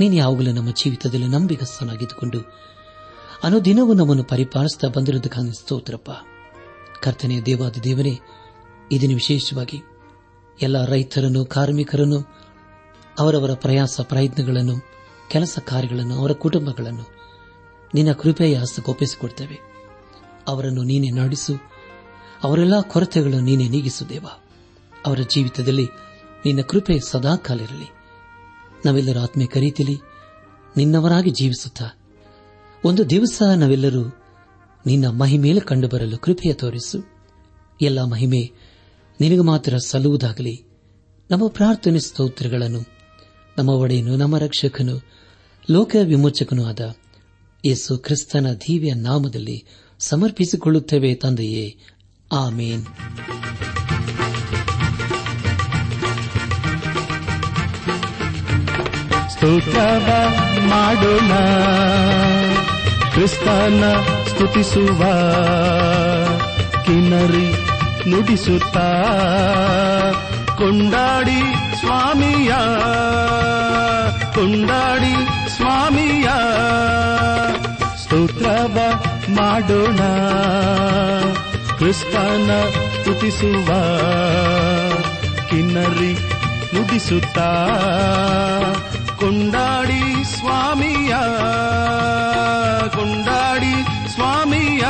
ನೀನು ಯಾವಾಗಲೂ ನಮ್ಮ ಜೀವಿತದಲ್ಲಿ ನಂಬಿಗಸ್ತನಾಗಿದ್ದುಕೊಂಡು ಅನುದಿನವೂ ನಮ್ಮನ್ನು ಪರಿಪಾಲಿಸುತ್ತಾ ಬಂದಿರುವುದಕ್ಕಾಗಿ ಸ್ತೋತ್ರಪ್ಪ. ಕರ್ತನೆಯ ದೇವಾದ ದೇವನೇ ಇದನ್ನು ವಿಶೇಷವಾಗಿ ಎಲ್ಲ ರೈತರನ್ನು, ಕಾರ್ಮಿಕರನ್ನು, ಅವರವರ ಪ್ರಯಾಸ ಪ್ರಯತ್ನಗಳನ್ನು, ಕೆಲಸ ಕಾರ್ಯಗಳನ್ನು, ಅವರ ಕುಟುಂಬಗಳನ್ನು ನಿನ್ನ ಕೃಪೆಯ ಹಸ್ತಕ್ಕೆ ಒಪ್ಪಿಸಿಕೊಡ್ತೇವೆ. ಅವರನ್ನು ನೀನೆ ನಡೆಸು, ಅವರೆಲ್ಲ ಕೊರತೆಗಳನ್ನು ನೀನೆ ನೀಗಿಸು ದೇವ. ಅವರ ಜೀವಿತದಲ್ಲಿ ನಿನ್ನ ಕೃಪೆ ಸದಾಕಾಲಿರಲಿ ನಾವೆಲ್ಲರೂ ಆತ್ಮೆ ರೀತಿಯಲ್ಲಿ ನಿನ್ನವರಾಗಿ ಜೀವಿಸುತ್ತಾ. ಒಂದು ದಿವಸ ನಾವೆಲ್ಲರೂ ನಿನ್ನ ಮಹಿಮೇಲೆ ಕಂಡುಬರಲು ಕೃಪೆಯ ತೋರಿಸು. ಎಲ್ಲ ಮಹಿಮೆ ನಿನಗೆ ಮಾತ್ರ ಸಲ್ಲುವುದಾಗಲಿ. ನಮ್ಮ ಪ್ರಾರ್ಥನೆ ಸ್ತೋತ್ರಗಳನ್ನು, ನಮ್ಮ ಒಡೆಯನು, ನಮ್ಮ ರಕ್ಷಕನು, ಲೋಕ ವಿಮೋಚಕನೂ ಆದ ಯೇಸು ಕ್ರಿಸ್ತನ ದಿವ್ಯ ನಾಮದಲ್ಲಿ ಸಮರ್ಪಿಸಿಕೊಳ್ಳುತ್ತೇವೆ ತಂದೆಯೇ. ಆಮೇನ್. ಸ್ತೋತ್ರವ ಮಾಡೋಣ. ಕ್ರಿಸ್ತನ ಸ್ತುತಿಸುವ ಕಿನ್ನರಿ ನುಡಿಸುತ್ತ. ಕೊಂಡಾಡಿ ಸ್ವಾಮಿಯ. ಕೊಂಡಾಡಿ ಸ್ವಾಮಿಯ. ಸ್ತೋತ್ರವ ಮಾಡೋಣ. ಕ್ರಿಸ್ತನ ಸ್ತುತಿಸುವ ಕಿನ್ನರಿ ನುಡಿಸುತ್ತಾ. ಕೊಂಡಾಡಿ ಸ್ವಾಮಿಯ ಕೊಂಡಾಡಿ ಸ್ವಾಮಿಯ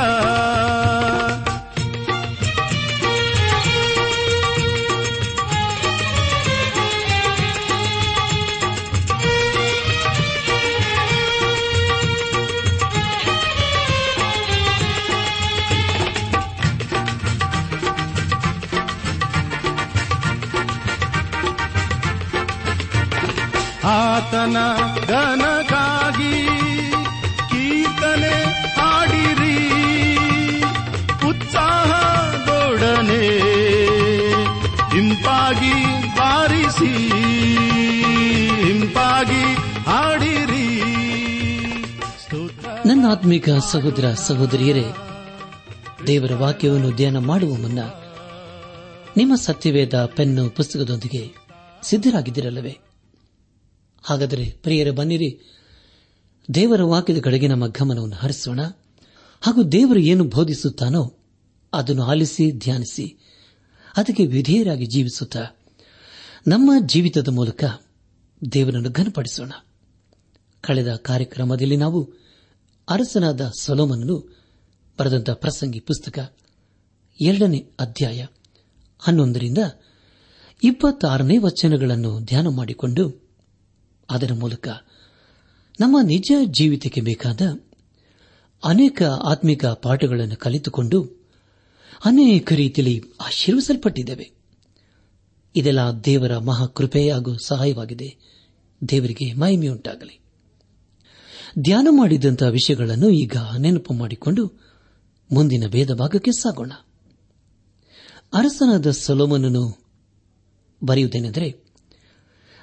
ಆತನ ಘನಕ್ಕಾಗಿ ಕೀರ್ತನೆ ಹಾಡಿರಿ. ಉತ್ಸಾಹದೊಡನೆ ಹಿಂಪಾಗಿ ಬಾರಿಸಿ ಹಿಂಪಾಗಿ ಹಾಡಿರಿ. ನನ್ನ ಆತ್ಮಿಕ ಸಹೋದರ ಸಹೋದರಿಯರೇ, ದೇವರ ವಾಕ್ಯವನ್ನು ಧ್ಯಾನ ಮಾಡುವ ಮುನ್ನ ನಿಮ್ಮ ಸತ್ಯವೇದ ಪೆನ್ನು ಪುಸ್ತಕದೊಂದಿಗೆ ಸಿದ್ಧರಾಗಿದ್ದಿರಲ್ಲವೇ? ಹಾಗಾದರೆ ಪ್ರಿಯರೇ, ಬನ್ನಿರಿ. ದೇವರ ವಾಕ್ಯದ ಕಡೆಗೆ ನಮ್ಮ ಗಮನವನ್ನು ಹರಿಸೋಣ. ಹಾಗೂ ದೇವರು ಏನು ಬೋಧಿಸುತ್ತಾನೋ ಅದನ್ನು ಆಲಿಸಿ, ಧ್ಯಾನಿಸಿ. ಅದಕ್ಕೆ ವಿಧೇಯರಾಗಿ ಜೀವಿಸುತ್ತಾ ನಮ್ಮ ಜೀವಿತದ ಮೂಲಕ ದೇವರನ್ನು ಘನಪಡಿಸೋಣ. ಕಳೆದ ಕಾರ್ಯಕ್ರಮದಲ್ಲಿ ನಾವು ಅರಸನಾದ ಸೊಲೋಮನನು ಬರೆದಂಥ ಪ್ರಸಂಗಿ ಪುಸ್ತಕ ಎರಡನೇ ಅಧ್ಯಾಯ ಹನ್ನೊಂದರಿಂದ ಇಪ್ಪತ್ತಾರನೇ ವಚನಗಳನ್ನು ಧ್ಯಾನ ಮಾಡಿಕೊಂಡು ಅದರ ಮೂಲಕ ನಮ್ಮ ನಿಜ ಜೀವಿತಕ್ಕೆ ಬೇಕಾದ ಅನೇಕ ಆತ್ಮಿಕ ಪಾಠಗಳನ್ನು ಕಲಿತುಕೊಂಡು ಅನೇಕ ರೀತಿಯಲ್ಲಿ ಆಶೀರ್ವಿಸಲ್ಪಟ್ಟಿದ್ದೇವೆ. ಇದೆಲ್ಲ ದೇವರ ಮಹಾಕೃಪೆ ಹಾಗೂ ಸಹಾಯವಾಗಿದೆ. ದೇವರಿಗೆ ಮಹಿಮೆಯುಂಟಾಗಲಿ ಧ್ಯಾನ ಮಾಡಿದಂತಹ ವಿಷಯಗಳನ್ನು ಈಗ ನೆನಪು ಮಾಡಿಕೊಂಡು ಮುಂದಿನ ಭೇದ ಭಾಗಕ್ಕೆ ಸಾಗೋಣ. ಅರಸನಾದ ಸೊಲೋಮನನು ಬರೆಯುವುದೇನೆಂದರೆ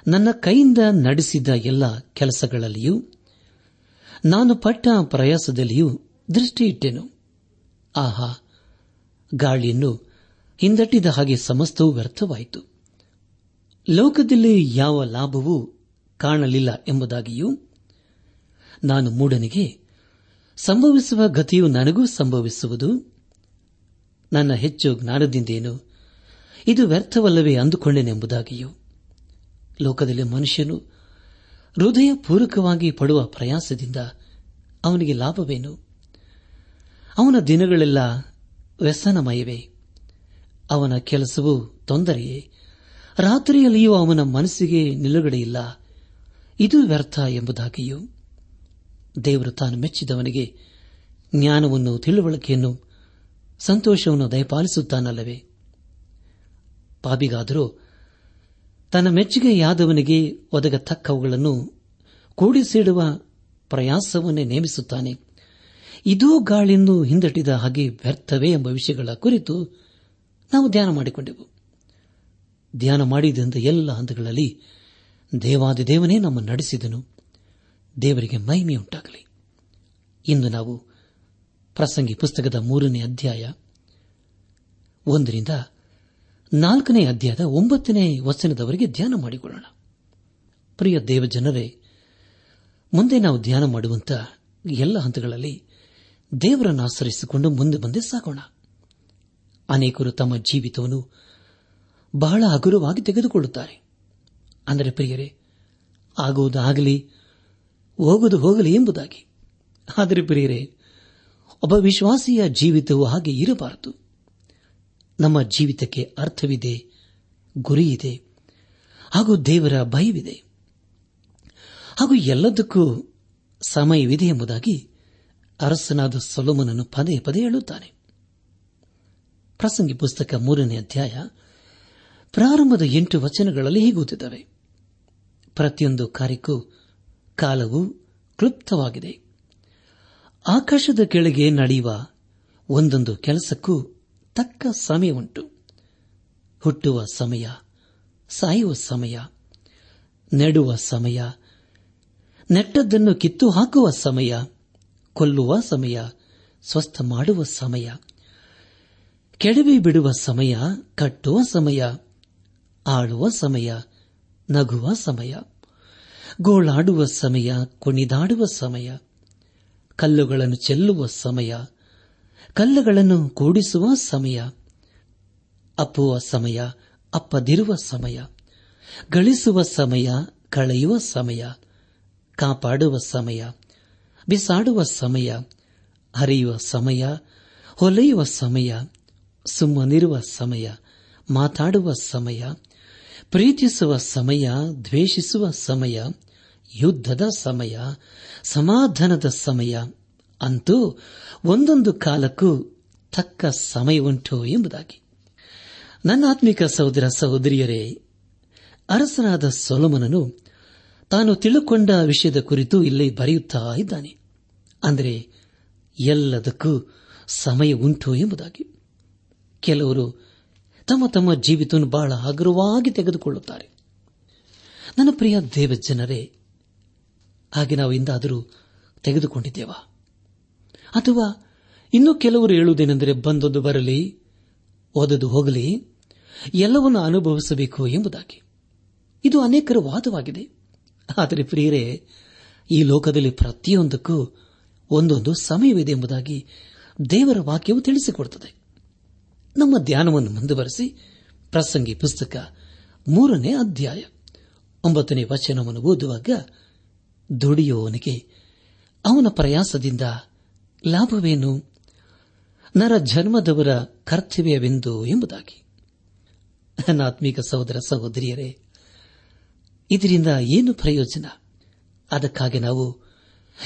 ನನ್ನ ಕೈಯಿಂದ ನಡೆಸಿದ ಎಲ್ಲ ಕೆಲಸಗಳಲ್ಲಿಯೂ, ನಾನು ಪಟ್ಟ ಪ್ರಯಾಸದಲ್ಲಿಯೂ ದೃಷ್ಟಿಯಿಟ್ಟೆನು ಆಹಾ, ಗಾಳಿಯನ್ನು ಹಿಂದಟ್ಟಿದ ಹಾಗೆ ಸಮಸ್ತವೂ ವ್ಯರ್ಥವಾಯಿತು. ಲೋಕದಲ್ಲಿ ಯಾವ ಲಾಭವೂ ಕಾಣಲಿಲ್ಲ ಎಂಬುದಾಗಿಯೂ, ನಾನು ಮೂಢನಿಗೆ, ಸಂಭವಿಸುವ ಗತಿಯು ನನಗೂ ಸಂಭವಿಸುವುದು, ನನ್ನ ಹೆಚ್ಚು ಜ್ಞಾನದಿಂದೇನು, ಇದು ವ್ಯರ್ಥವಲ್ಲವೇ ಅಂದುಕೊಂಡೆನೆಂಬುದಾಗಿಯೂ. ಲೋಕದಲ್ಲಿ ಮನುಷ್ಯನು ಹೃದಯ ಪೂರಕವಾಗಿ ಪಡುವ ಪ್ರಯಾಸದಿಂದ ಅವನಿಗೆ ಲಾಭವೇನು? ಅವನ ದಿನಗಳೆಲ್ಲ ವ್ಯಸನಮಯವೇ? ಅವನ ಕೆಲಸವು ತೊಂದರೆಯೇ? ರಾತ್ರಿಯಲ್ಲಿಯೂ ಅವನ ಮನಸ್ಸಿಗೆ ನಿಲುಗಡೆಯಿಲ್ಲ. ಇದು ವ್ಯರ್ಥ ಎಂಬುದಾಗಿಯೂ ದೇವರು ತಾನು ಮೆಚ್ಚಿದವನಿಗೆ ಜ್ಞಾನವನ್ನು ತಿಳುವಳಿಕೆಯನ್ನು ಸಂತೋಷವನ್ನು ದಯಪಾಲಿಸುತ್ತಾನಲ್ಲವೇ? ಪಾಪಿಗಾದರೂ ತನ್ನ ಮೆಚ್ಚುಗೆಯಾದವನಿಗೆ ಒದಗತಕ್ಕವುಗಳನ್ನು ಕೂಡಿಸಿಡುವ ಪ್ರಯಾಸವನ್ನೇ ನೇಮಿಸುತ್ತಾನೆ. ಇದೂ ಗಾಳಿಯನ್ನು ಹಿಂದಟ್ಟಿದ ಹಾಗೆ ವ್ಯರ್ಥವೇ ಎಂಬ ವಿಷಯಗಳ ಕುರಿತು ನಾವು ಧ್ಯಾನ ಮಾಡಿಕೊಂಡೆವು. ಧ್ಯಾನ ಮಾಡಿದಂಥ ಎಲ್ಲ ಹಂತಗಳಲ್ಲಿ ದೇವಾದಿದೇವನೇ ನಮ್ಮ ನಡೆಸಿದನು. ದೇವರಿಗೆ ಮಹಿಮೆಯುಂಟಾಗಲಿ. ಇಂದು ನಾವು ಪ್ರಸಂಗಿ ಪುಸ್ತಕದ ಮೂರನೇ ಅಧ್ಯಾಯ ಒಂದರಿಂದ ನಾಲ್ಕನೇ ಅಧ್ಯಾಯದ ಒಂಬತ್ತನೇ ವಚನದವರೆಗೆ ಧ್ಯಾನ ಮಾಡಿಕೊಳ್ಳೋಣ. ಪ್ರಿಯ ದೇವಜನರೇ, ಮುಂದೆ ನಾವು ಧ್ಯಾನ ಮಾಡುವಂತ ಎಲ್ಲ ಹಂತಗಳಲ್ಲಿ ದೇವರನ್ನು ಆಚರಿಸಿಕೊಂಡು ಮುಂದೆ ಬಂದೇ ಸಾಗೋಣ. ಅನೇಕರು ತಮ್ಮ ಜೀವಿತವನ್ನು ಬಹಳ ಹಗುರವಾಗಿ ತೆಗೆದುಕೊಳ್ಳುತ್ತಾರೆ. ಅಂದರೆ ಪ್ರಿಯರೇ, ಆಗುವುದಾಗಲಿ, ಹೋಗುವುದು ಹೋಗಲಿ ಎಂಬುದಾಗಿ. ಆದರೆ ಪ್ರಿಯರೇ, ಒಬ್ಬ ವಿಶ್ವಾಸಿಯ ಜೀವಿತವು ಹಾಗೆ ಇರಬಾರದು. ನಮ್ಮ ಜೀವಿತಕ್ಕೆ ಅರ್ಥವಿದೆ, ಗುರಿಯಿದೆ, ಹಾಗೂ ದೇವರ ಭಯವಿದೆ. ಹಾಗೂ ಎಲ್ಲದಕ್ಕೂ ಸಮಯವಿದೆ ಎಂಬುದಾಗಿ ಅರಸನಾದ ಸೊಲೋಮನನ್ನು ಪದೇ ಪದೇ ಹೇಳುತ್ತಾನೆ. ಪ್ರಸಂಗಿ ಪುಸ್ತಕ ಮೂರನೇ ಅಧ್ಯಾಯ ಪ್ರಾರಂಭದ ಎಂಟು ವಚನಗಳಲ್ಲಿ ಹೀಗುತ್ತಿದ್ದಾವೆ ಪ್ರತಿಯೊಂದು ಕಾರ್ಯಕ್ಕೂ ಕಾಲವು ಕ್ಲುಪ್ತವಾಗಿದೆ. ಆಕಾಶದ ಕೆಳಗೆ ನಡೆಯುವ ಒಂದೊಂದು ಕೆಲಸಕ್ಕೂ ತಕ್ಕ ಸಮಯ ಉಂಟು. ಹುಟ್ಟುವ ಸಮಯ, ಸಾಯುವ ಸಮಯ, ನೆಡುವ ಸಮಯ, ನೆಟ್ಟದ್ದನ್ನು ಕಿತ್ತು ಹಾಕುವ ಸಮಯ, ಕೊಲ್ಲುವ ಸಮಯ, ಸ್ವಸ್ಥ ಮಾಡುವ ಸಮಯ, ಕೆಡವಿ ಬಿಡುವ ಸಮಯ, ಕಟ್ಟುವ ಸಮಯ, ಆಳುವ ಸಮಯ, ನಗುವ ಸಮಯ, ಗೋಳಾಡುವ ಸಮಯ, ಕುಣಿದಾಡುವ ಸಮಯ, ಕಲ್ಲುಗಳನ್ನು ಚೆಲ್ಲುವ ಸಮಯ ಕಲ್ಲುಗಳನ್ನು ಕೂಡಿಸುವ ಸಮಯ. ಅಪ್ಪುವ ಸಮಯ, ಅಪ್ಪದಿರುವ ಸಮಯ. ಗಳಿಸುವ ಸಮಯ, ಕಳೆಯುವ ಸಮಯ. ಕಾಪಾಡುವ ಸಮಯ, ಬಿಸಾಡುವ ಸಮಯ. ಹರಿಯುವ ಸಮಯ, ಹೊಲೆಯುವ ಸಮಯ. ಸುಮ್ಮನಿರುವ ಸಮಯ, ಮಾತಾಡುವ ಸಮಯ. ಪ್ರೀತಿಸುವ ಸಮಯ, ದ್ವೇಷಿಸುವ ಸಮಯ. ಯುದ್ಧದ ಸಮಯ, ಸಮಾಧಾನದ ಸಮಯ. ಅಂತೂ ಒಂದೊಂದು ಕಾಲಕ್ಕೂ ತಕ್ಕ ಸಮಯವುಂಟು ಎಂಬುದಾಗಿ. ನನ್ನ ಆತ್ಮಿಕ ಸಹೋದರ ಸಹೋದರಿಯರೇ, ಅರಸನಾದ ಸೊಲಮನನು ತಾನು ತಿಳುಕೊಂಡ ವಿಷಯದ ಕುರಿತು ಇಲ್ಲಿ ಬರೆಯುತ್ತಾ ಇದ್ದಾನೆ. ಅಂದರೆ ಎಲ್ಲದಕ್ಕೂ ಸಮಯ ಉಂಟು ಎಂಬುದಾಗಿ. ಕೆಲವರು ತಮ್ಮ ತಮ್ಮ ಜೀವಿತವನ್ನು ಬಹಳ ಹಗುರವಾಗಿ ತೆಗೆದುಕೊಳ್ಳುತ್ತಾರೆ. ನನ್ನ ಪ್ರಿಯ ದೇವಜ್ಜನರೇ ಹಾಗೆ ನಾವು ಇಂದಾದರೂ ತೆಗೆದುಕೊಂಡಿದ್ದೇವಾ? ಅಥವಾ ಇನ್ನು ಕೆಲವರು ಹೇಳುವುದೇನೆಂದರೆ, ಬಂದದ್ದು ಬರಲಿ ಓದದು ಹೋಗಲಿ, ಎಲ್ಲವನ್ನು ಅನುಭವಿಸಬೇಕು ಎಂಬುದಾಗಿ. ಇದು ಅನೇಕರ ವಾದವಾಗಿದೆ. ಆದರೆ ಪ್ರಿಯರೇ, ಈ ಲೋಕದಲ್ಲಿ ಪ್ರತಿಯೊಂದಕ್ಕೂ ಒಂದೊಂದು ಸಮಯವಿದೆ ಎಂಬುದಾಗಿ ದೇವರ ವಾಕ್ಯವು ತಿಳಿಸಿಕೊಡುತ್ತದೆ. ನಮ್ಮ ಧ್ಯಾನವನ್ನು ಮುಂದುವರೆಸಿ, ಪ್ರಸಂಗಿ ಪುಸ್ತಕ ಮೂರನೇ ಅಧ್ಯಾಯ ಒಂಬತ್ತನೇ ವಚನವನ್ನು ಓದುವಾಗ ದುಡಿಯುವವನಿಗೆ ಅವನ ಪ್ರಯಾಸದಿಂದ ಲಾಭವೇನು? ನರ ಜನ್ಮದವರ ಕರ್ತವ್ಯವೆಂದು ಎಂಬುದಾಗಿ. ಆತ್ಮೀಕ ಸಹೋದರ ಸಹೋದರಿಯರೇ, ಇದರಿಂದ ಏನು ಪ್ರಯೋಜನ? ಅದಕ್ಕಾಗಿ ನಾವು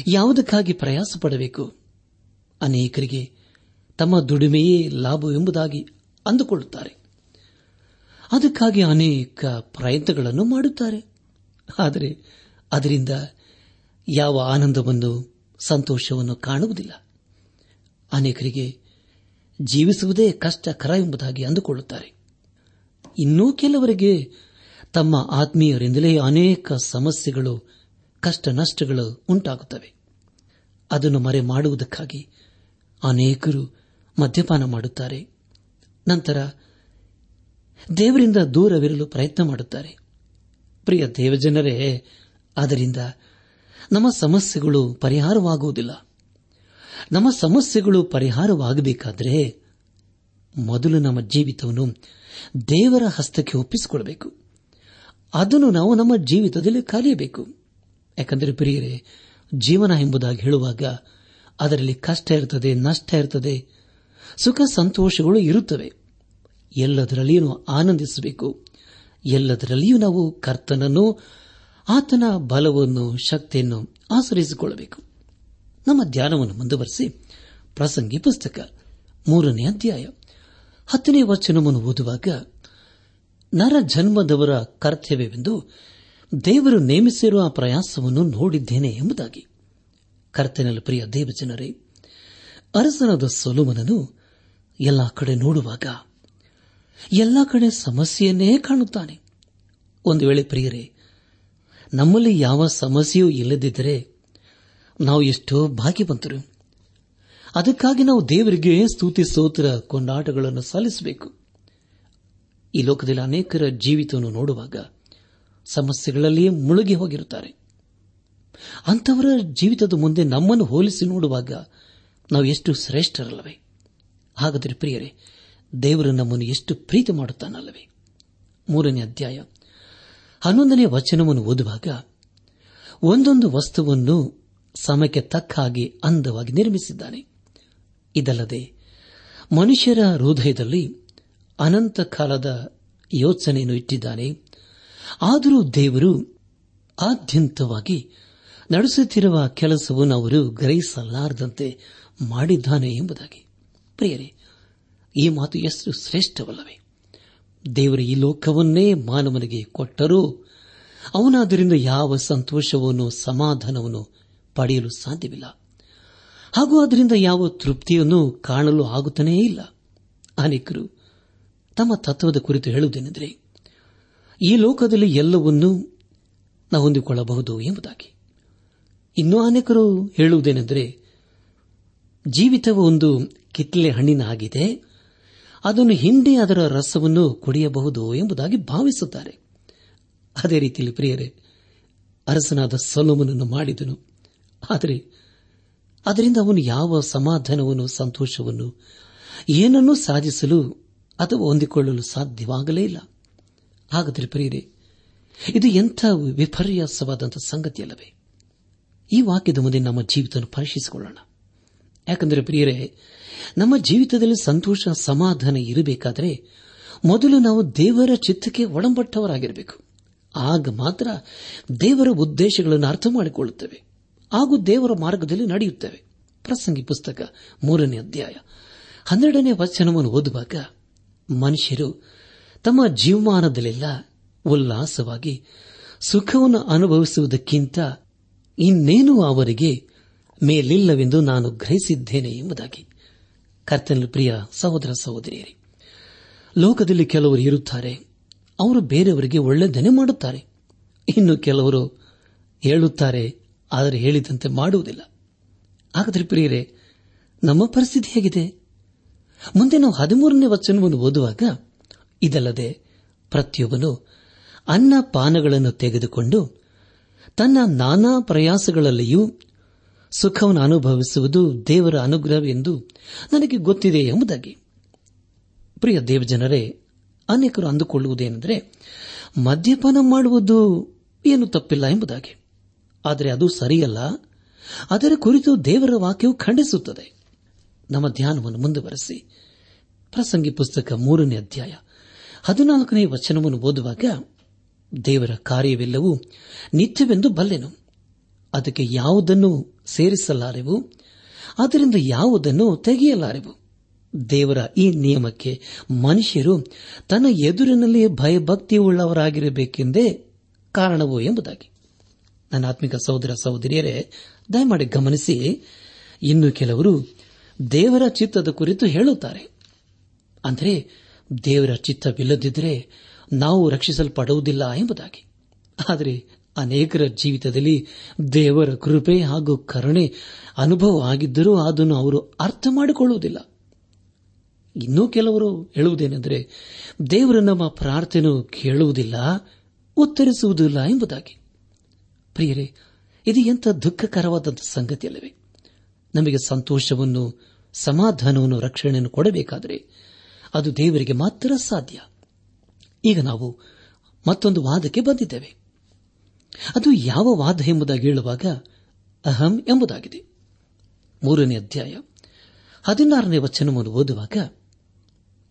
ಯಾವುದಕ್ಕಾಗಿ ಪ್ರಯಾಸ ಪಡಬೇಕು ಅನೇಕರಿಗೆ ತಮ್ಮ ದುಡಿಮೆಯೇ ಲಾಭ ಎಂಬುದಾಗಿ ಅಂದುಕೊಳ್ಳುತ್ತಾರೆ. ಅದಕ್ಕಾಗಿ ಅನೇಕ ಪ್ರಯತ್ನಗಳನ್ನು ಮಾಡುತ್ತಾರೆ. ಆದರೆ ಅದರಿಂದ ಯಾವ ಆನಂದವನ್ನು ಸಂತೋಷವನ್ನು ಕಾಣುವುದಿಲ್ಲ. ಅನೇಕರಿಗೆ ಜೀವಿಸುವುದೇ ಕಷ್ಟಕರ ಎಂಬುದಾಗಿ ಅಂದುಕೊಳ್ಳುತ್ತಾರೆ. ಇನ್ನೂ ಕೆಲವರಿಗೆ ತಮ್ಮ ಆತ್ಮೀಯರಿಂದಲೇ ಅನೇಕ ಸಮಸ್ಯೆಗಳು, ಕಷ್ಟ ನಷ್ಟಗಳು ಉಂಟಾಗುತ್ತವೆ. ಅದನ್ನು ಮರೆ ಮಾಡುವುದಕ್ಕಾಗಿ ಅನೇಕರು ಮದ್ಯಪಾನ ಮಾಡುತ್ತಾರೆ. ನಂತರ ದೇವರಿಂದ ದೂರವಿರಲು ಪ್ರಯತ್ನ ಮಾಡುತ್ತಾರೆ. ಪ್ರಿಯ ದೇವಜನರೇ, ಅದರಿಂದ ನಮ್ಮ ಸಮಸ್ಯೆಗಳು ಪರಿಹಾರವಾಗುವುದಿಲ್ಲ. ನಮ್ಮ ಸಮಸ್ಯೆಗಳು ಪರಿಹಾರವಾಗಬೇಕಾದರೆ ಮೊದಲು ನಮ್ಮ ಜೀವಿತವನ್ನು ದೇವರ ಹಸ್ತಕ್ಕೆ ಒಪ್ಪಿಸಿಕೊಳ್ಳಬೇಕು ಅದನ್ನು ನಾವು ನಮ್ಮ ಜೀವಿತದಲ್ಲಿ ಕಲಿಯಬೇಕು. ಯಾಕಂದರೆ ಪ್ರಿಯರೇ, ಜೀವನ ಎಂಬುದಾಗಿ ಹೇಳುವಾಗ ಅದರಲ್ಲಿ ಕಷ್ಟ ಇರುತ್ತದೆ ನಷ್ಟ ಇರುತ್ತದೆ ಸುಖ ಸಂತೋಷಗಳು ಇರುತ್ತವೆ. ಎಲ್ಲದರಲ್ಲಿಯೂ ಆನಂದಿಸಬೇಕು. ಎಲ್ಲದರಲ್ಲಿಯೂ ನಾವು ಕರ್ತನನ್ನು ಆತನ ಬಲವನ್ನು, ಶಕ್ತಿಯನ್ನು ಆಚರಿಸಿಕೊಳ್ಳಬೇಕು ನಮ್ಮ ಧ್ಯಾನವನ್ನು ಮುಂದುವರೆಸಿ ಪ್ರಸಂಗಿ ಪುಸ್ತಕ ಮೂರನೇ ಅಧ್ಯಾಯ ಹತ್ತನೇ ವಚನವನ್ನು ಓದುವಾಗ, ನರ ಜನ್ಮದವರ ಕರ್ತವ್ಯವೆಂದು ದೇವರು ನೇಮಿಸಿರುವ ಪ್ರಯಾಸವನ್ನು ನೋಡಿದ್ದೇನೆ ಎಂಬುದಾಗಿ. ಕರ್ತನಲ್ಲಿ ಪ್ರಿಯ ದೇವಜನರೇ, ಅರಸನಾದ ಸೊಲುಮನನು ಎಲ್ಲ ಕಡೆ ನೋಡುವಾಗ ಎಲ್ಲ ಕಡೆ ಸಮಸ್ಯೆಯನ್ನೇ ಕಾಣುತ್ತಾನೆ. ಒಂದು ವೇಳೆ ಪ್ರಿಯರೇ ನಮ್ಮಲ್ಲಿ ಯಾವ ಸಮಸ್ಯೆಯೂ ಇಲ್ಲದಿದ್ದರೆ ನಾವು ಎಷ್ಟೋ ಭಾಗ್ಯವಂತರು. ಅದಕ್ಕಾಗಿ ನಾವು ದೇವರಿಗೆ ಸ್ತುತಿ ಸ್ತೋತ್ರ ಕೊಂಡಾಟಗಳನ್ನು ಸಲ್ಲಿಸಬೇಕು. ಈ ಲೋಕದಲ್ಲಿ ಅನೇಕರ ಜೀವಿತವನ್ನು ನೋಡುವಾಗ ಸಮಸ್ಯೆಗಳಲ್ಲಿಯೇ ಮುಳುಗಿ ಹೋಗಿರುತ್ತಾರೆ. ಅಂಥವರ ಜೀವಿತದ ಮುಂದೆ ನಮ್ಮನ್ನು ಹೋಲಿಸಿ ನೋಡುವಾಗ ನಾವು ಎಷ್ಟು ಶ್ರೇಷ್ಠರಲ್ಲವೇ. ಹಾಗಾದರೆ ಪ್ರಿಯರೇ, ದೇವರು ನಮ್ಮನ್ನು ಎಷ್ಟು ಪ್ರೀತಿ ಮಾಡುತ್ತಾನಲ್ಲವೇ. ಮೂರನೇ ಅಧ್ಯಾಯ. ಹನ್ನೊಂದನೇ ವಚನವನ್ನು ಓದುವಾಗ ಒಂದೊಂದು ವಸ್ತುವನ್ನು ಸಮಯಕ್ಕೆ ತಕ್ಕ ಹಾಗೆ ಅಂದವಾಗಿ ನಿರ್ಮಿಸಿದ್ದಾನೆ. ಇದಲ್ಲದೆ ಮನುಷ್ಯರ ಹೃದಯದಲ್ಲಿ ಅನಂತ ಕಾಲದ ಯೋಚನೆಯನ್ನು ಇಟ್ಟಿದ್ದಾನೆ. ಆದರೂ ದೇವರು ಆದ್ಯಂತವಾಗಿ ನಡೆಸುತ್ತಿರುವ ಕೆಲಸವನ್ನು ಅವರು ಗ್ರಹಿಸಲಾರದಂತೆ ಮಾಡಿದ್ದಾನೆ ಎಂಬುದಾಗಿ. ಪ್ರಿಯರೇ, ಈ ಮಾತು ಎಷ್ಟು ಶ್ರೇಷ್ಠವಲ್ಲವೇ? ದೇವರು ಈ ಲೋಕವನ್ನೇ ಮಾನವನಿಗೆ ಕೊಟ್ಟರೂ. ಅವನಾದರಿಂದ ಯಾವ ಸಂತೋಷವನ್ನು, ಸಮಾಧಾನವನ್ನು ಪಡೆಯಲು ಸಾಧ್ಯವಿಲ್ಲ. ಹಾಗೂ ಅದರಿಂದ ಯಾವ ತೃಪ್ತಿಯನ್ನು ಕಾಣಲು ಆಗುತ್ತಾನೇ ಇಲ್ಲ. ಅನೇಕರು ತಮ್ಮ ತತ್ವದ ಕುರಿತು ಹೇಳುವುದೇನೆಂದರೆ, ಈ ಲೋಕದಲ್ಲಿ ಎಲ್ಲವನ್ನೂ ನಾವು ಹೊಂದಿಕೊಳ್ಳಬಹುದು ಎಂಬುದಾಗಿ. ಇನ್ನೂ ಅನೇಕರು ಹೇಳುವುದೇನೆಂದರೆ, ಜೀವಿತವು ಒಂದು ಕಿತ್ತಲೆ ಹಣ್ಣಿನ ಆಗಿದೆ ಅದನ್ನು ಹಿಂದೆ ಅದರ ರಸವನ್ನು ಕುಡಿಯಬಹುದು ಎಂಬುದಾಗಿ ಭಾವಿಸುತ್ತಾರೆ. ಅದೇ ರೀತಿಯಲ್ಲಿ ಪ್ರಿಯರೇ, ಅರಸನಾದ ಸೊಲೋಮನನ್ನು ಮಾಡಿದನು. ಆದರೆ ಅದರಿಂದ ಅವನು ಯಾವ ಸಮಾಧಾನವನ್ನು ಸಂತೋಷವನ್ನು ಏನನ್ನೂ ಸಾಧಿಸಲು ಅಥವಾ ಹೊಂದಿಕೊಳ್ಳಲು ಸಾಧ್ಯವಾಗಲೇ ಇಲ್ಲ. ಹಾಗಾದರೆ ಪ್ರಿಯರೇ, ಇದು ಎಂಥ ವಿಪರ್ಯಾಸವಾದಂಥ ಸಂಗತಿಯಲ್ಲವೇ? ಈ ವಾಕ್ಯದ ಮುಂದೆ ನಮ್ಮ ಜೀವಿತ ಪರೀಕ್ಷಿಸಿಕೊಳ್ಳೋಣ. ಯಾಕೆಂದರೆ ಪ್ರಿಯರೇ, ನಮ್ಮ ಜೀವಿತದಲ್ಲಿ ಸಂತೋಷ, ಸಮಾಧಾನ ಇರಬೇಕಾದರೆ ಮೊದಲು ನಾವು ದೇವರ ಚಿತ್ತಕ್ಕೆ ಒಡಂಬಟ್ಟವರಾಗಿರಬೇಕು. ಆಗ ಮಾತ್ರ ದೇವರ ಉದ್ದೇಶಗಳನ್ನು ಅರ್ಥ ಮಾಡಿಕೊಳ್ಳುತ್ತೇವೆ. ಹಾಗೂ ದೇವರ ಮಾರ್ಗದಲ್ಲಿ ನಡೆಯುತ್ತೇವೆ. ಪ್ರಸಂಗಿ ಪುಸ್ತಕ ಮೂರನೇ ಅಧ್ಯಾಯ ಹನ್ನೆರಡನೇ ವಚನವನ್ನು ಓದುವಾಗ ಮನುಷ್ಯರು ತಮ್ಮ ಜೀವಮಾನದಲ್ಲೆಲ್ಲ ಉಲ್ಲಾಸವಾಗಿ ಸುಖವನ್ನು ಅನುಭವಿಸುವುದಕ್ಕಿಂತ ಇನ್ನೇನು ಅವರಿಗೆ ಮೇಲಿಲ್ಲವೆಂದು ನಾನು ಗ್ರಹಿಸಿದ್ದೇನೆ ಎಂಬುದಾಗಿ. ಕರ್ತನ ಪ್ರಿಯ ಸಹೋದರ ಸಹೋದರಿಯರೇ, ಲೋಕದಲ್ಲಿ ಕೆಲವರು ಇರುತ್ತಾರೆ, ಅವರು ಬೇರೆಯವರಿಗೆ ಒಳ್ಳೆದನೆ ಮಾಡುತ್ತಾರೆ. ಇನ್ನು ಕೆಲವರು ಹೇಳುತ್ತಾರೆ, ಆದರೆ ಹೇಳಿದಂತೆ ಮಾಡುವುದಿಲ್ಲ. ಹಾಗಾದರೆ ಪ್ರಿಯರೇ, ನಮ್ಮ ಪರಿಸ್ಥಿತಿ ಹೇಗಿದೆ? ಮುಂದೆ ನಾವು ಹದಿಮೂರನೇ ವಚನವನ್ನು ಓದುವಾಗ, ಇದಲ್ಲದೆ ಪ್ರತಿಯೊಬ್ಬನು ಅನ್ನ ಪಾನಗಳನ್ನು ತೆಗೆದುಕೊಂಡು ತನ್ನ ನಾನಾ ಪ್ರಯಾಸಗಳಲ್ಲಿಯೂ ಸುಖವನ್ನು ಅನುಭವಿಸುವುದು ದೇವರ ಅನುಗ್ರಹವೆಂದು ನನಗೆ ಗೊತ್ತಿದೆ ಎಂಬುದಾಗಿ. ಪ್ರಿಯ ದೇವಜನರೇ, ಅನೇಕರು ಅಂದುಕೊಳ್ಳುವುದೇನೆಂದರೆ, ಮದ್ಯಪಾನ ಮಾಡುವುದು ಏನು ತಪ್ಪಿಲ್ಲ ಎಂಬುದಾಗಿ. ಆದರೆ ಅದು ಸರಿಯಲ್ಲ. ಅದರ ಕುರಿತು ದೇವರ ವಾಕ್ಯವು ಖಂಡಿಸುತ್ತದೆ. ನಮ್ಮ ಧ್ಯಾನವನ್ನು ಮುಂದುವರೆಸಿ. ಪ್ರಸಂಗಿ ಪುಸ್ತಕ ಮೂರನೇ ಅಧ್ಯಾಯ ಹದಿನಾಲ್ಕನೇ ವಚನವನ್ನು ಓದುವಾಗ, ದೇವರ ಕಾರ್ಯವೆಲ್ಲವೂ ನಿತ್ಯವೆಂದು ಬಲ್ಲೆನು. ಅದಕ್ಕೆ ಯಾವುದನ್ನು ಸೇರಿಸಲಾರೆವು? ಅದರಿಂದ ಯಾವುದನ್ನು ತೆಗೆಯಲಾರೆವು? ದೇವರ ಈ ನಿಯಮಕ್ಕೆ ಮನುಷ್ಯರು ತನ್ನ ಎದುರಿನಲ್ಲಿ ಭಯಭಕ್ತಿಯುಳ್ಳವರಾಗಿರಬೇಕೆಂದೇ ಕಾರಣವು ಎಂಬುದಾಗಿ. ನನ್ನ ಆತ್ಮಿಕ ಸಹೋದರ ಸಹೋದರಿಯರೇ, ದಯಮಾಡಿ ಗಮನಿಸಿ, ಇನ್ನು ಕೆಲವರು ದೇವರ ಚಿತ್ತದ ಕುರಿತು ಹೇಳುತ್ತಾರೆ. ಅಂದರೆ, ದೇವರ ಚಿತ್ತವಿಲ್ಲದಿದ್ದರೆ ನಾವು ರಕ್ಷಿಸಲ್ಪಡುವುದಿಲ್ಲ ಎಂಬುದಾಗಿ. ಆದರೆ ಅನೇಕರ ಜೀವಿತದಲ್ಲಿ ದೇವರ ಕೃಪೆ ಹಾಗೂ ಕರುಣೆ ಅನುಭವ ಆಗಿದ್ದರೂ ಅದನ್ನು ಅವರು ಅರ್ಥ ಮಾಡಿಕೊಳ್ಳುವುದಿಲ್ಲ. ಇನ್ನೂ ಕೆಲವರು ಹೇಳುವುದೇನೆಂದರೆ, ದೇವರ ನಮ್ಮ ಪ್ರಾರ್ಥನೆ ಕೇಳುವುದಿಲ್ಲ, ಉತ್ತರಿಸುವುದಿಲ್ಲ ಎಂಬುದಾಗಿ. ಪ್ರಿಯರೇ, ಇದು ಎಂಥ ದುಃಖಕರವಾದ ಸಂಗತಿಯಲ್ಲವೇ? ನಮಗೆ ಸಂತೋಷವನ್ನು, ಸಮಾಧಾನವನ್ನು, ರಕ್ಷಣೆಯನ್ನು ಕೊಡಬೇಕಾದರೆ ಅದು ದೇವರಿಗೆ ಮಾತ್ರ ಸಾಧ್ಯ. ಈಗ ನಾವು ಮತ್ತೊಂದು ವಾದಕ್ಕೆ ಬಂದಿದ್ದೇವೆ. ಅದು ಯಾವ ವಾದ ಎಂಬುದಾಗಿ ಹೇಳುವಾಗ ಅಹಂ ಎಂಬುದಾಗಿದೆ. ಮೂರನೇ ಅಧ್ಯಾಯ ಹದಿನಾರನೇ ವಚನವನ್ನು ಓದುವಾಗ,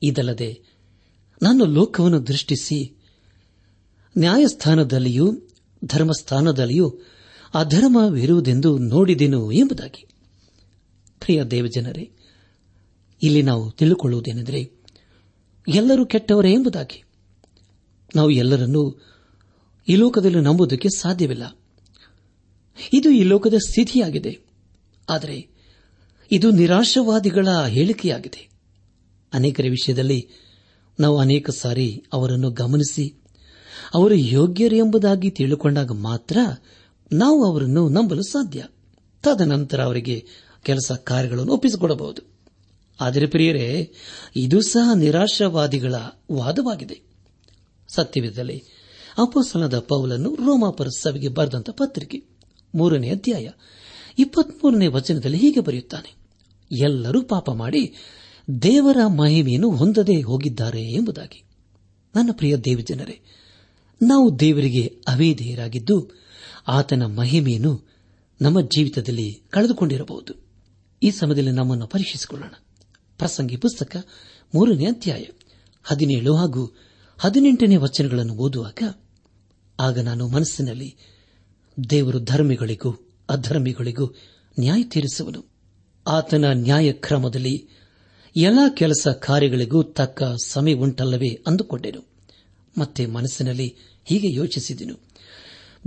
ಇದಲ್ಲದೆ ನಾನು ಲೋಕವನ್ನು ದೃಷ್ಟಿಸಿ ನ್ಯಾಯಸ್ಥಾನದಲ್ಲಿಯೂ ಧರ್ಮಸ್ಥಾನದಲ್ಲಿಯೂ ಅಧರ್ಮವಿರುವುದೆಂದು ನೋಡಿದೆನು ಎಂಬುದಾಗಿ. ಪ್ರಿಯ ದೇವಜನರೇ, ಇಲ್ಲಿ ನಾವು ತಿಳಿದುಕೊಳ್ಳುವುದೇನೆಂದರೆ ಎಲ್ಲರೂ ಕೆಟ್ಟವರೇ ಎಂಬುದಾಗಿ. ನಾವು ಎಲ್ಲರನ್ನೂ ಈ ಲೋಕದಲ್ಲಿ ನಂಬುವುದಕ್ಕೆ ಸಾಧ್ಯವಿಲ್ಲ. ಇದು ಈ ಲೋಕದ ಸ್ಥಿತಿಯಾಗಿದೆ. ಆದರೆ ಇದು ನಿರಾಶವಾದಿಗಳ ಹೇಳಿಕೆಯಾಗಿದೆ. ಅನೇಕರ ವಿಷಯದಲ್ಲಿ ನಾವು ಅನೇಕ ಸಾರಿ ಅವರನ್ನು ಗಮನಿಸಿ, ಅವರು ಯೋಗ್ಯರು ಎಂಬುದಾಗಿ ತಿಳಿದುಕೊಂಡಾಗ ಮಾತ್ರ ನಾವು ಅವರನ್ನು ನಂಬಲು ಸಾಧ್ಯ. ತದನಂತರ ಅವರಿಗೆ ಕೆಲಸ ಕಾರ್ಯಗಳನ್ನು ಒಪ್ಪಿಸಿಕೊಡಬಹುದು. ಆದರೆ ಪ್ರಿಯರೇ, ಇದು ಸಹ ನಿರಾಶಾವಾದಿಗಳ ವಾದವಾಗಿದೆ. ಸತ್ಯವಿದ್ದಲ್ಲಿ ಅಪೋಸಲದ ಪೌಲನ್ನು ರೋಮಾಪರ ಸಭೆಗೆ ಬರೆದಂತ ಪತ್ರಿಕೆ. ಮೂರನೇ ಅಧ್ಯಾಯ. ಇಪ್ಪತ್ಮೂರನೇ ವಚನದಲ್ಲಿ ಹೀಗೆ ಬರೆಯುತ್ತಾನೆ. ಎಲ್ಲರೂ ಪಾಪ ಮಾಡಿ ದೇವರ ಮಹಿಮೆಯನ್ನು ಹೊಂದದೇ ಹೋಗಿದ್ದಾರೆ ಎಂಬುದಾಗಿ. ನನ್ನ ಪ್ರಿಯ ದೇವಜನರೇ, ನಾವು ದೇವರಿಗೆ ಅವೇಧೇಯರಾಗಿದ್ದು ಆತನ ಮಹಿಮೆಯನ್ನು ನಮ್ಮ ಜೀವಿತದಲ್ಲಿ ಕಳೆದುಕೊಂಡಿರಬಹುದು. ಈ ಸಮಯದಲ್ಲಿ ನಮ್ಮನ್ನು ಪರೀಕ್ಷಿಸಿಕೊಳ್ಳೋಣ. ಪ್ರಸಂಗಿ ಪುಸ್ತಕ ಮೂರನೇ ಅಧ್ಯಾಯ, ಹದಿನೇಳು ಹಾಗೂ ಹದಿನೆಂಟನೇ ವಚನಗಳನ್ನು ಓದುವಾಗ ಆಗ ನಾನು ಮನಸ್ಸಿನಲ್ಲಿ ದೇವರು ಧರ್ಮಿಗಳಿಗೂ ಅಧರ್ಮಿಗಳಿಗೂ ನ್ಯಾಯ ತೀರಿಸುವನು. ಆತನ ನ್ಯಾಯ ಕ್ರಮದಲ್ಲಿ ಎಲ್ಲ ಕೆಲಸ ಕಾರ್ಯಗಳಿಗೂ ತಕ್ಕ ಸಮಯ ಉಂಟಲ್ಲವೇ ಅಂದುಕೊಂಡೆನು. ಮತ್ತೆ ಮನಸ್ಸಿನಲ್ಲಿ ಹೀಗೆ ಯೋಚಿಸಿದೆನು.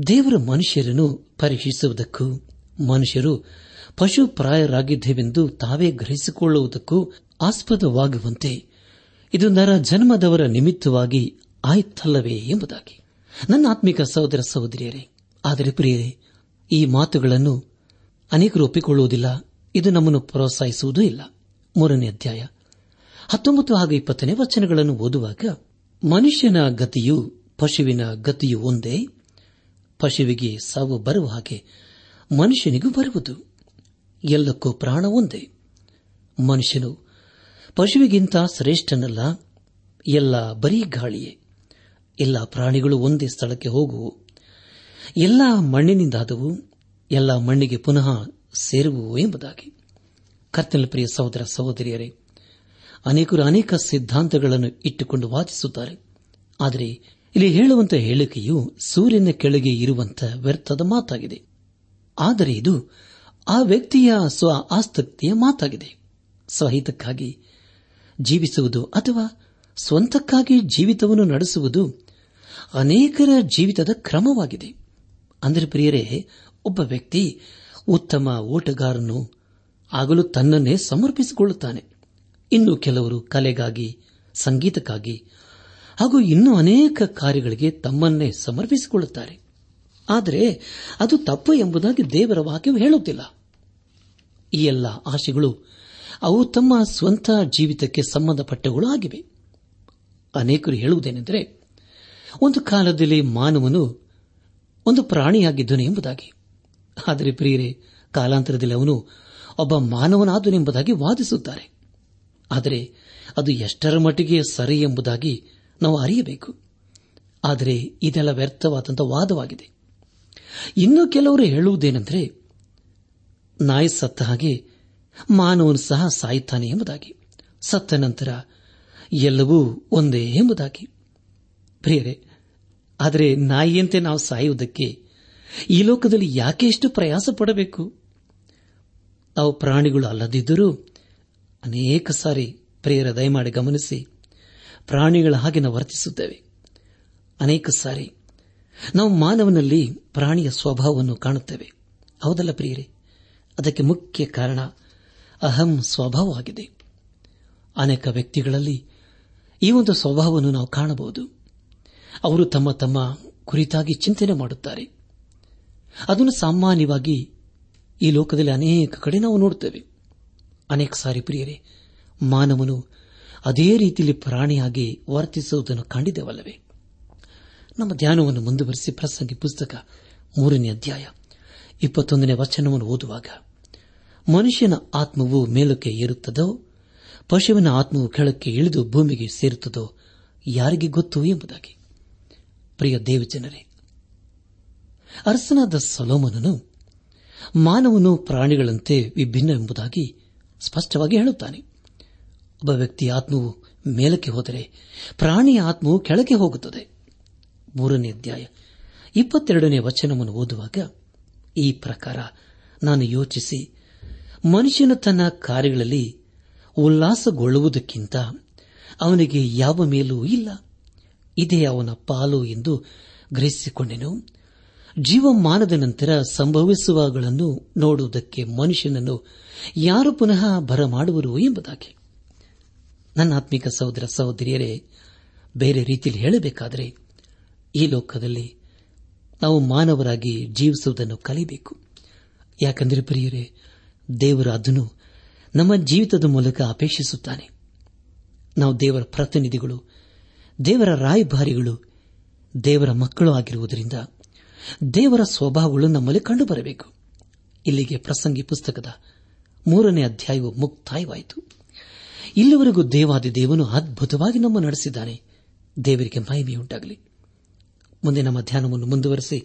ದೇವರ ಮನುಷ್ಯರನ್ನು ಪರೀಕ್ಷಿಸುವುದಕ್ಕೂ, ಮನುಷ್ಯರು ಪಶುಪ್ರಾಯರಾಗಿದ್ದೇವೆಂದು ತಾವೇ ಗ್ರಹಿಸಿಕೊಳ್ಳುವುದಕ್ಕೂ ಆಸ್ಪದವಾಗುವಂತೆ ಇದು ನರ ಜನ್ಮದವರ ನಿಮಿತ್ತವಾಗಿ ಆಯ್ತಲ್ಲವೇ ಎಂಬುದಾಗಿ. ನನ್ನ ಆತ್ಮಿಕ ಸಹೋದರ ಸಹೋದರಿಯರೇ, ಆದರೆ ಪ್ರಿಯರೇ, ಈ ಮಾತುಗಳನ್ನು ಅನೇಕರು ಒಪ್ಪಿಕೊಳ್ಳುವುದಿಲ್ಲ. ಇದು ನಮ್ಮನ್ನು ಪ್ರೋತ್ಸಾಹಿಸುವುದೂ ಇಲ್ಲ. ಮೂರನೇ ಅಧ್ಯಾಯ. ಹತ್ತೊಂಬತ್ತು ಹಾಗೂ ಇಪ್ಪತ್ತನೇ ವಚನಗಳನ್ನು ಓದುವಾಗ, ಮನುಷ್ಯನ ಗತಿಯು ಪಶುವಿನ ಗತಿಯು ಒಂದೇ, ಪಶುವಿಗೆ ಸಾವು ಬರುವ ಹಾಗೆ ಮನುಷ್ಯನಿಗೂ ಬರುವುದು. ಎಲ್ಲಕ್ಕೂ ಪ್ರಾಣ ಒಂದೇ. ಮನುಷ್ಯನು ಪಶುವಿಗಿಂತ ಶ್ರೇಷ್ಠನಲ್ಲ, ಎಲ್ಲ ಬರೀ ಗಾಳಿಯೇ. ಎಲ್ಲ ಪ್ರಾಣಿಗಳು ಒಂದೇ ಸ್ಥಳಕ್ಕೆ ಹೋಗುವು ಎಲ್ಲ ಮಣ್ಣಿನಿಂದಾದವು, ಎಲ್ಲ ಮಣ್ಣಿಗೆ ಪುನಃ ಸೇರುವು ಎಂಬುದಾಗಿ. ಕರ್ತನ ಪ್ರಿಯ ಸಹೋದರ ಸಹೋದರಿಯರೇ, ಅನೇಕರು ಅನೇಕ ಸಿದ್ಧಾಂತಗಳನ್ನು ಇಟ್ಟುಕೊಂಡು ವಾದಿಸುತ್ತಾರೆ. ಆದರೆ ಇಲ್ಲಿ ಹೇಳುವಂತಹ ಹೇಳಿಕೆಯು ಸೂರ್ಯನ ಕೆಳಗೆ ಇರುವಂತಹ ವ್ಯರ್ಥದ ಮಾತಾಗಿದೆ. ಆದರೆ ಇದು ಆ ವ್ಯಕ್ತಿಯ ಸ್ವ ಆಸಕ್ತಿಯ ಮಾತಾಗಿದೆ. ಸ್ವಹಿತಕ್ಕಾಗಿ ಜೀವಿಸುವುದು ಅಥವಾ ಸ್ವಂತಕ್ಕಾಗಿ ಜೀವಿತವನ್ನು ನಡೆಸುವುದು ಅನೇಕರ ಜೀವಿತದ ಕ್ರಮವಾಗಿದೆ. ಅಂದರೆ ಪ್ರಿಯರೇ, ಒಬ್ಬ ವ್ಯಕ್ತಿ ಉತ್ತಮ ಓಟಗಾರನು ಆಗಲು ತನ್ನನ್ನೇ ಸಮರ್ಪಿಸಿಕೊಳ್ಳುತ್ತಾನೆ. ಇನ್ನು ಕೆಲವರು ಕಲೆಗಾಗಿ, ಸಂಗೀತಕ್ಕಾಗಿ, ಹಾಗೂ ಇನ್ನೂ ಅನೇಕ ಕಾರ್ಯಗಳಿಗೆ ತಮ್ಮನ್ನೇ ಸಮರ್ಪಿಸಿಕೊಳ್ಳುತ್ತಾರೆ. ಆದರೆ ಅದು ತಪ್ಪು ಎಂಬುದಾಗಿ ದೇವರ ವಾಕ್ಯವು ಹೇಳುತ್ತಿಲ್ಲ. ಈ ಎಲ್ಲ ಆಶೆಗಳು ಅವು ತಮ್ಮ ಸ್ವಂತ ಜೀವಿತಕ್ಕೆ ಸಂಬಂಧಪಟ್ಟವುಗಳು ಆಗಿವೆ ಅನೇಕರು ಹೇಳುವುದೇನೆಂದರೆ ಒಂದು ಕಾಲದಲ್ಲಿ ಮಾನವನು ಒಂದು ಪ್ರಾಣಿಯಾಗಿದ್ದನು ಎಂಬುದಾಗಿ. ಆದರೆ ಪ್ರಿಯರೇ, ಕಾಲಾಂತರದಲ್ಲಿ ಅವನು ಒಬ್ಬ ಮಾನವನಾದನೆಂಬುದಾಗಿ ವಾದಿಸುತ್ತಾರೆ. ಆದರೆ ಅದು ಎಷ್ಟರ ಮಟ್ಟಿಗೆ ಸರಿ ಎಂಬುದಾಗಿ ನಾವು ಅರಿಯಬೇಕು. ಆದರೆ ಇದೆಲ್ಲ ವ್ಯರ್ಥವಾದಂತಹ ವಾದವಾಗಿದೆ. ಇನ್ನು ಕೆಲವರು ಹೇಳುವುದೇನೆಂದರೆ, ನಾಯಿ ಸತ್ತ ಹಾಗೆ ಮಾನವನು ಸಹ ಸಾಯುತ್ತಾನೆ ಎಂಬುದಾಗಿ. ಸತ್ತ ನಂತರ ಎಲ್ಲವೂ ಒಂದೇ ಎಂಬುದಾಗಿ. ಪ್ರಿಯರೇ, ಆದರೆ ನಾಯಿಯಂತೆ ನಾವು ಸಾಯುವುದಕ್ಕೆ ಈ ಲೋಕದಲ್ಲಿ ಯಾಕೆ ಎಷ್ಟು ಪ್ರಯಾಸ ಪಡಬೇಕು? ನಾವು ಪ್ರಾಣಿಗಳು ಅಲ್ಲದಿದ್ದರೂ ಅನೇಕ ಸಾರಿ ಪ್ರಿಯರ ದಯಮಾಡಿ ಗಮನಿಸಿ ಪ್ರಾಣಿಗಳ ಹಾಗೆ ನಾವು ವರ್ತಿಸುತ್ತೇವೆ. ಅನೇಕ ಸಾರಿ ನಾವು ಮಾನವನಲ್ಲಿ ಪ್ರಾಣಿಯ ಸ್ವಭಾವವನ್ನು ಕಾಣುತ್ತೇವೆ. ಹೌದಲ್ಲ ಪ್ರಿಯರೇ? ಅದಕ್ಕೆ ಮುಖ್ಯ ಕಾರಣ ಅಹಂ ಸ್ವಭಾವವಾಗಿದೆ. ಅನೇಕ ವ್ಯಕ್ತಿಗಳಲ್ಲಿ ಈ ಒಂದು ಸ್ವಭಾವವನ್ನು ನಾವು ಕಾಣಬಹುದು. ಅವರು ತಮ್ಮ ತಮ್ಮ ಕುರಿತಾಗಿ ಚಿಂತನೆ ಮಾಡುತ್ತಾರೆ. ಅದನ್ನು ಸಾಮಾನ್ಯವಾಗಿ ಈ ಲೋಕದಲ್ಲಿ ಅನೇಕ ಕಡೆ ನಾವು ನೋಡುತ್ತೇವೆ. ಅನೇಕ ಸಾರಿ ಪ್ರಿಯರೇ, ಮಾನವನು ಅದೇ ರೀತಿಯಲ್ಲಿ ಪ್ರಾಣಿಯಾಗಿ ವರ್ತಿಸುವುದನ್ನು ಕಂಡಿದ್ದೇವಲ್ಲವೇ? ನಮ್ಮ ಧ್ಯಾನವನ್ನು ಮುಂದುವರೆಸಿ ಪ್ರಸಂಗಿ ಪುಸ್ತಕ ಮೂರನೇ ಅಧ್ಯಾಯ ಇಪ್ಪತ್ತೊಂದನೇ ವಚನವನ್ನು ಓದುವಾಗ, ಮನುಷ್ಯನ ಆತ್ಮವು ಮೇಲಕ್ಕೆ ಏರುತ್ತದೋ, ಪಶುವಿನ ಆತ್ಮವು ಕೆಳಕ್ಕೆ ಇಳಿದು ಭೂಮಿಗೆ ಸೇರುತ್ತದೋ, ಯಾರಿಗೆ ಗೊತ್ತು ಎಂಬುದಾಗಿ. ಪ್ರಿಯ ದೇವಜನರೇ, ಅರಸನಾದ ಸೊಲೋಮನನು ಮಾನವನು ಪ್ರಾಣಿಗಳಂತೆ ವಿಭಿನ್ನ ಎಂಬುದಾಗಿ ಸ್ಪಷ್ಟವಾಗಿ ಹೇಳುತ್ತಾನೆ. ಒಬ್ಬ ವ್ಯಕ್ತಿಯ ಆತ್ಮವು ಮೇಲಕ್ಕೆ ಹೋದರೆ ಪ್ರಾಣಿಯ ಆತ್ಮವು ಕೆಳಗೆ ಹೋಗುತ್ತದೆ. ಮೂರನೇ ಅಧ್ಯಾಯ ಇಪ್ಪತ್ತೆರಡನೇ ವಚನವನ್ನು ಓದುವಾಗ ಈ ಪ್ರಕಾರ ನಾನು ಯೋಚಿಸಿ, ಮನುಷ್ಯನ ತನ್ನ ಕಾರ್ಯಗಳಲ್ಲಿ ಉಲ್ಲಾಸಗೊಳ್ಳುವುದಕ್ಕಿಂತ ಅವನಿಗೆ ಯಾವ ಮೇಲೂ ಇಲ್ಲ. ಇದೇ ಅವನ ಪಾಲು ಎಂದು ಗ್ರಹಿಸಿಕೊಂಡೆನು. ಜೀವಮಾನದ ನಂತರ ಸಂಭವಿಸುವಗಳನ್ನು ನೋಡುವುದಕ್ಕೆ ಮನುಷ್ಯನನ್ನು ಯಾರು ಪುನಃ ಬರಮಾಡುವರು ಎಂಬುದಾಗಿ. ನನ್ನ ಆತ್ಮಿಕ ಸಹೋದರ ಸಹೋದರಿಯರೇ, ಬೇರೆ ರೀತಿಯಲ್ಲಿ ಹೇಳಬೇಕಾದರೆ, ಈ ಲೋಕದಲ್ಲಿ ನಾವು ಮಾನವರಾಗಿ ಜೀವಿಸುವುದನ್ನು ಕಲಿಬೇಕು. ಯಾಕೆಂದರೆ ಪ್ರಿಯರೇ, ದೇವರ ಅದನ್ನು ನಮ್ಮ ಜೀವಿತದ ಮೂಲಕ ಅಪೇಕ್ಷಿಸುತ್ತಾನೆ. ನಾವು ದೇವರ ಪ್ರತಿನಿಧಿಗಳು ದೇವರ ರಾಯಭಾರಿಗಳು ದೇವರ ಮಕ್ಕಳು ಆಗಿರುವುದರಿಂದ ದೇವರ ಸ್ವಭಾವಗಳು ನಮ್ಮಲ್ಲಿ ಕಂಡುಬರಬೇಕು. ಇಲ್ಲಿಗೆ ಪ್ರಸಂಗಿ ಪುಸ್ತಕದ ಮೂರನೇ ಅಧ್ಯಾಯವು ಮುಕ್ತಾಯವಾಯಿತು. ಇಲ್ಲಿವರೆಗೂ ದೇವಾದಿ ದೇವನು ಅದ್ಭುತವಾಗಿ ನಮ್ಮ ನಡೆಸಿದ್ದಾನೆ. ದೇವರಿಗೆ ಮಹಿಮೆಯುಂಟಾಗಲಿ. ಮುಂದೆ ನಮ್ಮ ಧ್ಯಾನವನ್ನು ಮುಂದುವರೆಸಿ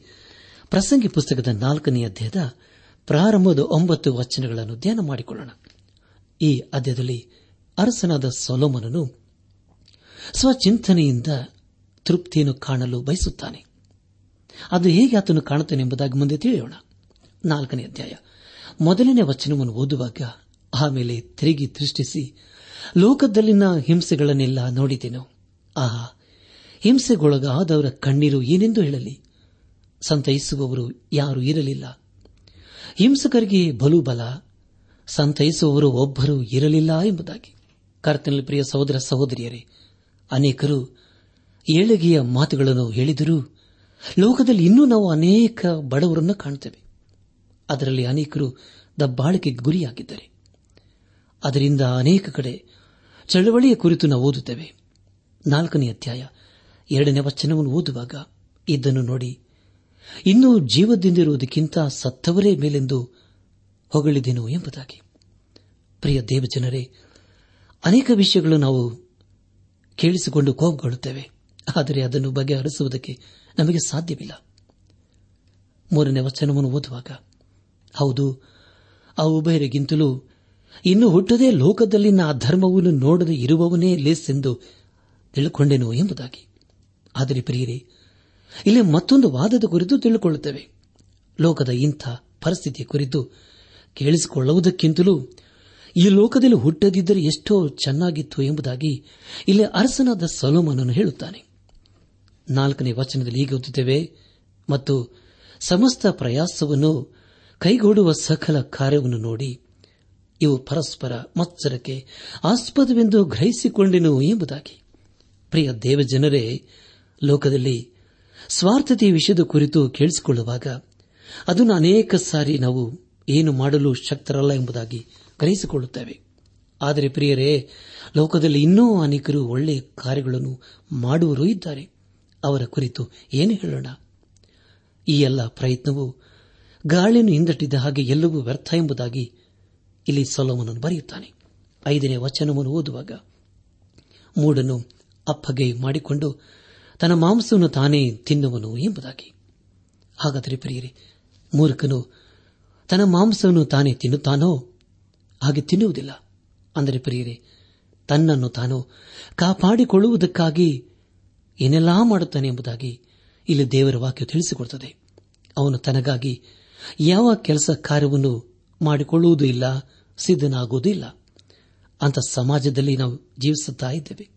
ಪ್ರಸಂಗಿ ಪುಸ್ತಕದ ನಾಲ್ಕನೇ ಅಧ್ಯಾಯದ ಪ್ರಾರಂಭದ ಒಂಬತ್ತು ವಚನಗಳನ್ನು ಧ್ಯಾನ ಮಾಡಿಕೊಳ್ಳೋಣ. ಈ ಅಧ್ಯಾಯದಲ್ಲಿ ಅರಸನಾದ ಸೊಲೋಮನನು ಸ್ವಚಿಂತನೆಯಿಂದ ತೃಪ್ತಿಯನ್ನು ಕಾಣಲು ಬಯಸುತ್ತಾನೆ. ಅದು ಹೇಗೆ ಆತನು ಕಾಣುತ್ತಾನೆ ಎಂಬುದಾಗಿ ಮುಂದೆ ತಿಳಿಯೋಣ. ನಾಲ್ಕನೇ ಅಧ್ಯಾಯ. ಮೊದಲನೇ ವಚನವನ್ನು ಓದುವಾಗ ಆಮೇಲೆ ತಿರುಗಿ ದೃಷ್ಟಿಸಿ, ಲೋಕದಲ್ಲಿನ ಹಿಂಸೆಗಳನ್ನೆಲ್ಲ ನೋಡಿದೆನು. ಆಹಾ, ಹಿಂಸೆಗೊಳಗಾದವರ ಕಣ್ಣೀರು ಏನೆಂದು ಹೇಳಲಿ? ಸಂತೈಸುವವರು ಯಾರೂ ಇರಲಿಲ್ಲ. ಹಿಂಸಕರಿಗೆ ಬಲು ಬಲ ಸಂತೈಸುವವರು ಒಬ್ಬರೂ ಇರಲಿಲ್ಲ ಎಂಬುದಾಗಿ. ಕರ್ತನಲ್ಲಿ ಪ್ರಿಯ ಸಹೋದರ ಸಹೋದರಿಯರೇ ಅನೇಕರು ಏಳಿಗೆಯ ಮಾತುಗಳನ್ನು ಹೇಳಿದರೂ ಲೋಕದಲ್ಲಿ ಇನ್ನೂ ನಾವು ಅನೇಕ ಬಡವರನ್ನು ಕಾಣುತ್ತೇವೆ. ಅದರಲ್ಲಿ ಅನೇಕರು ದಬ್ಬಾಳಿಕೆಗೆ ಗುರಿಯಾಗಿದ್ದಾರೆ. ಅದರಿಂದ ಅನೇಕ ಕಡೆ ಚಳವಳಿಯ ಕುರಿತು ನಾವು ಓದುತ್ತೇವೆ. ನಾಲ್ಕನೇ ಅಧ್ಯಾಯ ಎರಡನೇ ವಚನವನ್ನು ಓದುವಾಗ ಇದನ್ನು ನೋಡಿ, ಇನ್ನೂ ಜೀವದಿಂದಿರುವುದಕ್ಕಿಂತ ಸತ್ತವರೇ ಮೇಲೆಂದು ಹೊಗಳಿದೆನು ಎಂಬುದಾಗಿ. ಪ್ರಿಯ ದೇವಜನರೇ, ಅನೇಕ ವಿಷಯಗಳು ನಾವು ಕೇಳಿಸಿಕೊಂಡು ಕೋಪಗೊಳ್ಳುತ್ತೇವೆ ಆದರೆ ಅದನ್ನು ಬಗೆಹರಿಸುವುದಕ್ಕೆ ನಮಗೆ ಸಾಧ್ಯವಿಲ್ಲ. ಮೂರನೇ ವಚನವನ್ನು ಓದುವಾಗ, ಹೌದು, ಆ ಉಭಯರಿಗಿಂತಲೂ ಇನ್ನು ಹುಟ್ಟದೇ ಲೋಕದಲ್ಲಿನ ಆ ಧರ್ಮವನ್ನು ನೋಡದೆ ಇರುವವನೇ ಲೇಸ್ ಎಂದು ತಿಳ್ಕೊಂಡೆನು ಎಂಬುದಾಗಿ. ಆದರೆ ಪ್ರಿಯರಿ, ಇಲ್ಲಿ ಮತ್ತೊಂದು ವಾದದ ಕುರಿತು ತಿಳಿದುಕೊಳ್ಳುತ್ತೇವೆ ಲೋಕದ ಇಂಥ ಪರಿಸ್ಥಿತಿ ಕುರಿತು ಕೇಳಿಸಿಕೊಳ್ಳುವುದಕ್ಕಿಂತಲೂ ಈ ಲೋಕದಲ್ಲಿ ಹುಟ್ಟದಿದ್ದರೆ ಎಷ್ಟೋ ಚೆನ್ನಾಗಿತ್ತು ಎಂಬುದಾಗಿ ಇಲ್ಲಿ ಅರಸನಾದ ಸಲೋಮನನ್ನು ಹೇಳುತ್ತಾನೆ. ನಾಲ್ಕನೇ ವಚನದಲ್ಲಿ ಹೀಗೆ ಓದುತ್ತೇವೆ, ಮತ್ತು ಸಮಸ್ತ ಪ್ರಯಾಸವನ್ನು ಕೈಗೂಡುವ ಸಕಲ ಕಾರ್ಯವನ್ನು ನೋಡಿ, ಇವು ಪರಸ್ಪರ ಮತ್ಸರಕ್ಕೆ ಆಸ್ಪದವೆಂದು ಗ್ರಹಿಸಿಕೊಂಡೆನು ಎಂಬುದಾಗಿ. ಪ್ರಿಯ ದೇವಜನರೇ, ಲೋಕದಲ್ಲಿ ಸ್ವಾರ್ಥತೆಯ ವಿಷಯದ ಕುರಿತು ಕೇಳಿಸಿಕೊಳ್ಳುವಾಗ, ಅದನ್ನು ಅನೇಕ ಸಾರಿ ನಾವು ಏನು ಮಾಡಲು ಶಕ್ತರಲ್ಲ ಎಂಬುದಾಗಿ ಗ್ರಹಿಸಿಕೊಳ್ಳುತ್ತೇವೆ ಆದರೆ ಪ್ರಿಯರೇ, ಲೋಕದಲ್ಲಿ ಇನ್ನೂ ಅನೇಕರು ಒಳ್ಳೆಯ ಕಾರ್ಯಗಳನ್ನು ಮಾಡುವರೂ ಇದ್ದಾರೆ. ಅವರ ಕುರಿತು ಏನು ಹೇಳೋಣ? ಈ ಎಲ್ಲ ಪ್ರಯತ್ನವು ಗಾಳಿಯನ್ನು ಹಿಂದಟ್ಟಿದ್ದ ಹಾಗೆ ಎಲ್ಲವೂ ವ್ಯರ್ಥ ಎಂಬುದಾಗಿ ಇಲ್ಲಿ ಸೊಲೋಮನನ್ನು ಬರೆಯುತ್ತಾನೆ. ಐದನೇ ವಚನವನ್ನು ಓದುವಾಗ ಮೂಡನ್ನು ಅಪ್ಪಗೆ ಮಾಡಿಕೊಂಡು ತನ್ನ ಮಾಂಸವನ್ನು ತಾನೇ ತಿನ್ನುವನು ಎಂಬುದಾಗಿ. ಹಾಗಾದರೆ ಪ್ರಿಯರೇ, ಮೂರ್ಖನು ತನ್ನ ಮಾಂಸವನ್ನು ತಾನೇ ತಿನ್ನುತ್ತಾನೋ? ಹಾಗೆ ತಿನ್ನುವುದಿಲ್ಲ. ಅಂದರೆ ಪ್ರಿಯರೇ, ತನ್ನನ್ನು ತಾನು ಕಾಪಾಡಿಕೊಳ್ಳುವುದಕ್ಕಾಗಿ ಏನೆಲ್ಲಾ ಮಾಡುತ್ತಾನೆ ಎಂಬುದಾಗಿ ಇಲ್ಲಿ ದೇವರ ವಾಕ್ಯ ತಿಳಿಸಿಕೊಡುತ್ತದೆ. ಅವನು ತನಗಾಗಿ ಯಾವ ಕೆಲಸ ಕಾರ್ಯವನ್ನು ಮಾಡಿಕೊಳ್ಳುವುದೂ ಇಲ್ಲ ಸಿದ್ಧನಾಗುವುದೂ ಇಲ್ಲ ಅಂತ ಸಮಾಜದಲ್ಲಿ ನಾವು ಜೀವಿಸುತ್ತಾ ಇದ್ದೇವೆ.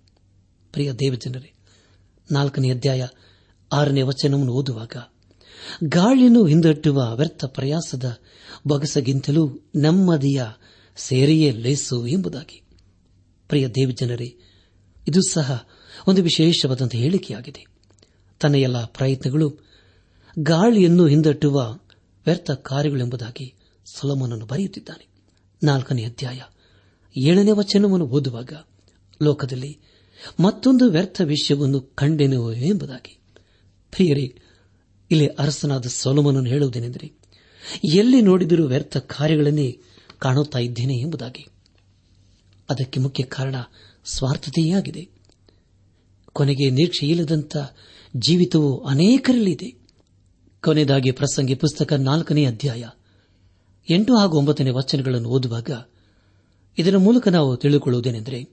ಪ್ರಿಯ ದೇವಜನರೇ, ನಾಲ್ಕನೇ ಅಧ್ಯಾಯ ಆರನೇ ವಚನವನ್ನು ಓದುವಾಗ, ಗಾಳಿಯನ್ನು ಹಿಂದಟ್ಟುವ ವ್ಯರ್ಥ ಪ್ರಯಾಸದ ಬೊಗಸಗಿಂತಲೂ ನೆಮ್ಮದಿಯ ಸೇರಿಯೇ ಲೇಸು ಎಂಬುದಾಗಿ. ಪ್ರಿಯ ದೇವಜನರೇ, ಇದು ಸಹ ಒಂದು ವಿಶೇಷವಾದಂತಹ ಹೇಳಿಕೆಯಾಗಿದೆ. ತನ್ನ ಎಲ್ಲ ಪ್ರಯತ್ನಗಳು, ಗಾಳಿಯನ್ನು ಹಿಂದಟ್ಟುವ ವ್ಯರ್ಥ ಕಾರ್ಯಗಳೆಂಬುದಾಗಿ ಸೊಲಮನನ್ನು ಬರೆಯುತ್ತಿದ್ದಾನೆ. ನಾಲ್ಕನೇ ಅಧ್ಯಾಯ ಏಳನೇ ವಚನವನ್ನು ಓದುವಾಗ ಲೋಕದಲ್ಲಿ ಮತ್ತೊಂದು ವ್ಯರ್ಥ ವಿಷಯವನ್ನು ಕಂಡೆನು ಎಂಬುದಾಗಿ. ಪ್ರಿಯರೇ, ಇಲ್ಲಿ ಅರಸನಾದ ಸೊಲಮನನ್ನು ಹೇಳುವುದೇನೆಂದರೆ, ಎಲ್ಲಿ ನೋಡಿದರೂ ವ್ಯರ್ಥ ಕಾರ್ಯಗಳನ್ನೇ ಕಾಣುತ್ತಾ ಇದ್ದೇನೆ ಎಂಬುದಾಗಿ. ಅದಕ್ಕೆ ಮುಖ್ಯ ಕಾರಣ ಸ್ವಾರ್ಥತೆಯೇ ಆಗಿದೆ ಕೊನೆಗೆ ನಿರೀಕ್ಷೆಯಿಲ್ಲದಂಥ ಜೀವಿತವು ಅನೇಕರಲ್ಲಿದೆ. ಕೊನೆಯದಾಗಿ ಪ್ರಸಂಗಿ ಪುಸ್ತಕ ನಾಲ್ಕನೇ ಅಧ್ಯಾಯ. ಎಂಟು ಹಾಗೂ ಒಂಬತ್ತನೇ ವಚನಗಳನ್ನು ಓದುವಾಗ ಇದರ ಮೂಲಕ ನಾವು ತಿಳಿದುಕೊಳ್ಳುವುದೇನೆಂದರೆ,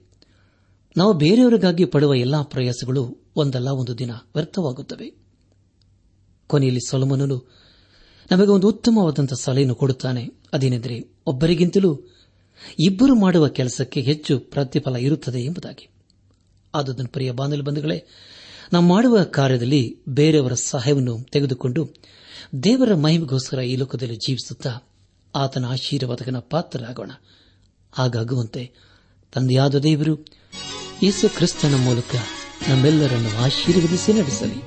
ನಾವು ಬೇರೆಯವರಿಗಾಗಿ ಪಡುವ ಎಲ್ಲಾ ಪ್ರಯಾಸಗಳು ಒಂದಲ್ಲ, ಒಂದು ದಿನ ವ್ಯರ್ಥವಾಗುತ್ತವೆ. ಕೊನೆಯಲ್ಲಿ ಸೊಲಮನನು ನಮಗೆ ಒಂದು ಉತ್ತಮವಾದಂತಹ ಸಲಹೆಯನ್ನು ಕೊಡುತ್ತಾನೆ. ಅದೇನೆಂದರೆ, ಒಬ್ಬರಿಗಿಂತಲೂ ಇಬ್ಬರು ಮಾಡುವ ಕೆಲಸಕ್ಕೆ ಹೆಚ್ಚು ಪ್ರತಿಫಲ ಇರುತ್ತದೆ ಎಂಬುದಾಗಿ. ಆದುದನ್ನು ಪ್ರಿಯ ಬಾಂಧವ್ಯ ಬಂಧುಗಳೇ, ನಾವು ಮಾಡುವ ಕಾರ್ಯದಲ್ಲಿ ಬೇರೆಯವರ ಸಹಾಯವನ್ನು ತೆಗೆದುಕೊಂಡು ದೇವರ ಮಹಿಮೆಗೋಸ್ಕರ ಈ ಲೋಕದಲ್ಲಿ ಜೀವಿಸುತ್ತಾ ಆತನ ಆಶೀರ್ವಾದಕನ ಪಾತ್ರರಾಗೋಣ. ಹಾಗಾಗುವಂತೆ ತಂದೆಯಾದ ದೇವರು ಯೇಸು ಕ್ರಿಸ್ತನ ಮೂಲಕ ನಮ್ಮೆಲ್ಲರನ್ನು ಆಶೀರ್ವದಿಸಿ ನಡೆಸಲಿ.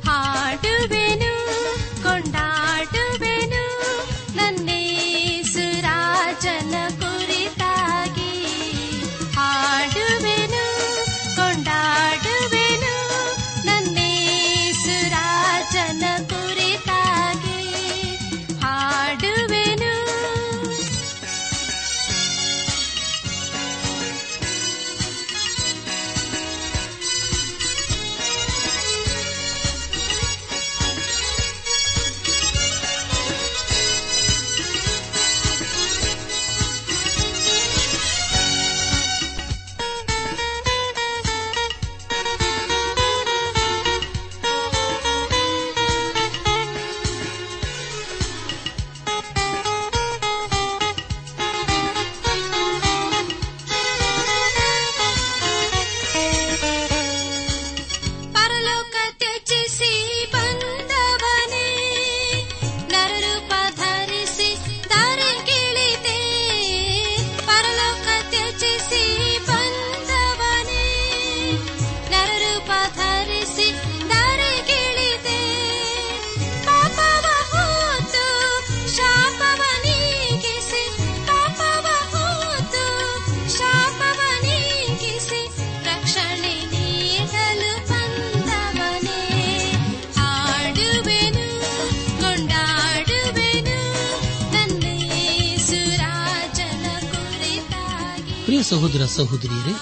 ಸಹೋದರಿಯರೇ,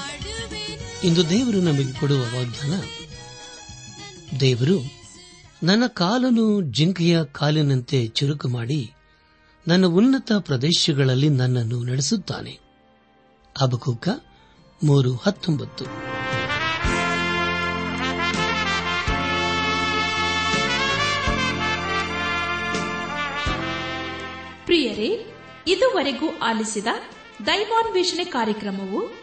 ಇಂದು ದೇವರು ನಮಗೆ ಕೊಡುವ ವಾಗ್ದಾನ, ದೇವರು ನನ್ನ ಕಾಲನ್ನು ಜಿಂಕೆಯ ಕಾಲಿನಂತೆ ಚುರುಕು ಮಾಡಿ ನನ್ನ ಉನ್ನತ ಪ್ರದೇಶಗಳಲ್ಲಿ ನನ್ನನ್ನು ನಡೆಸುತ್ತಾನೆ. ಅಬಕುಕ ಮೂರು ಹತ್ತೊಂಬತ್ತು. ಪ್ರಿಯರೇ, ಇದುವರೆಗೂ ಆಲಿಸಿದ ದೈವಾನ್ವೇಷಣೆ ಕಾರ್ಯಕ್ರಮವು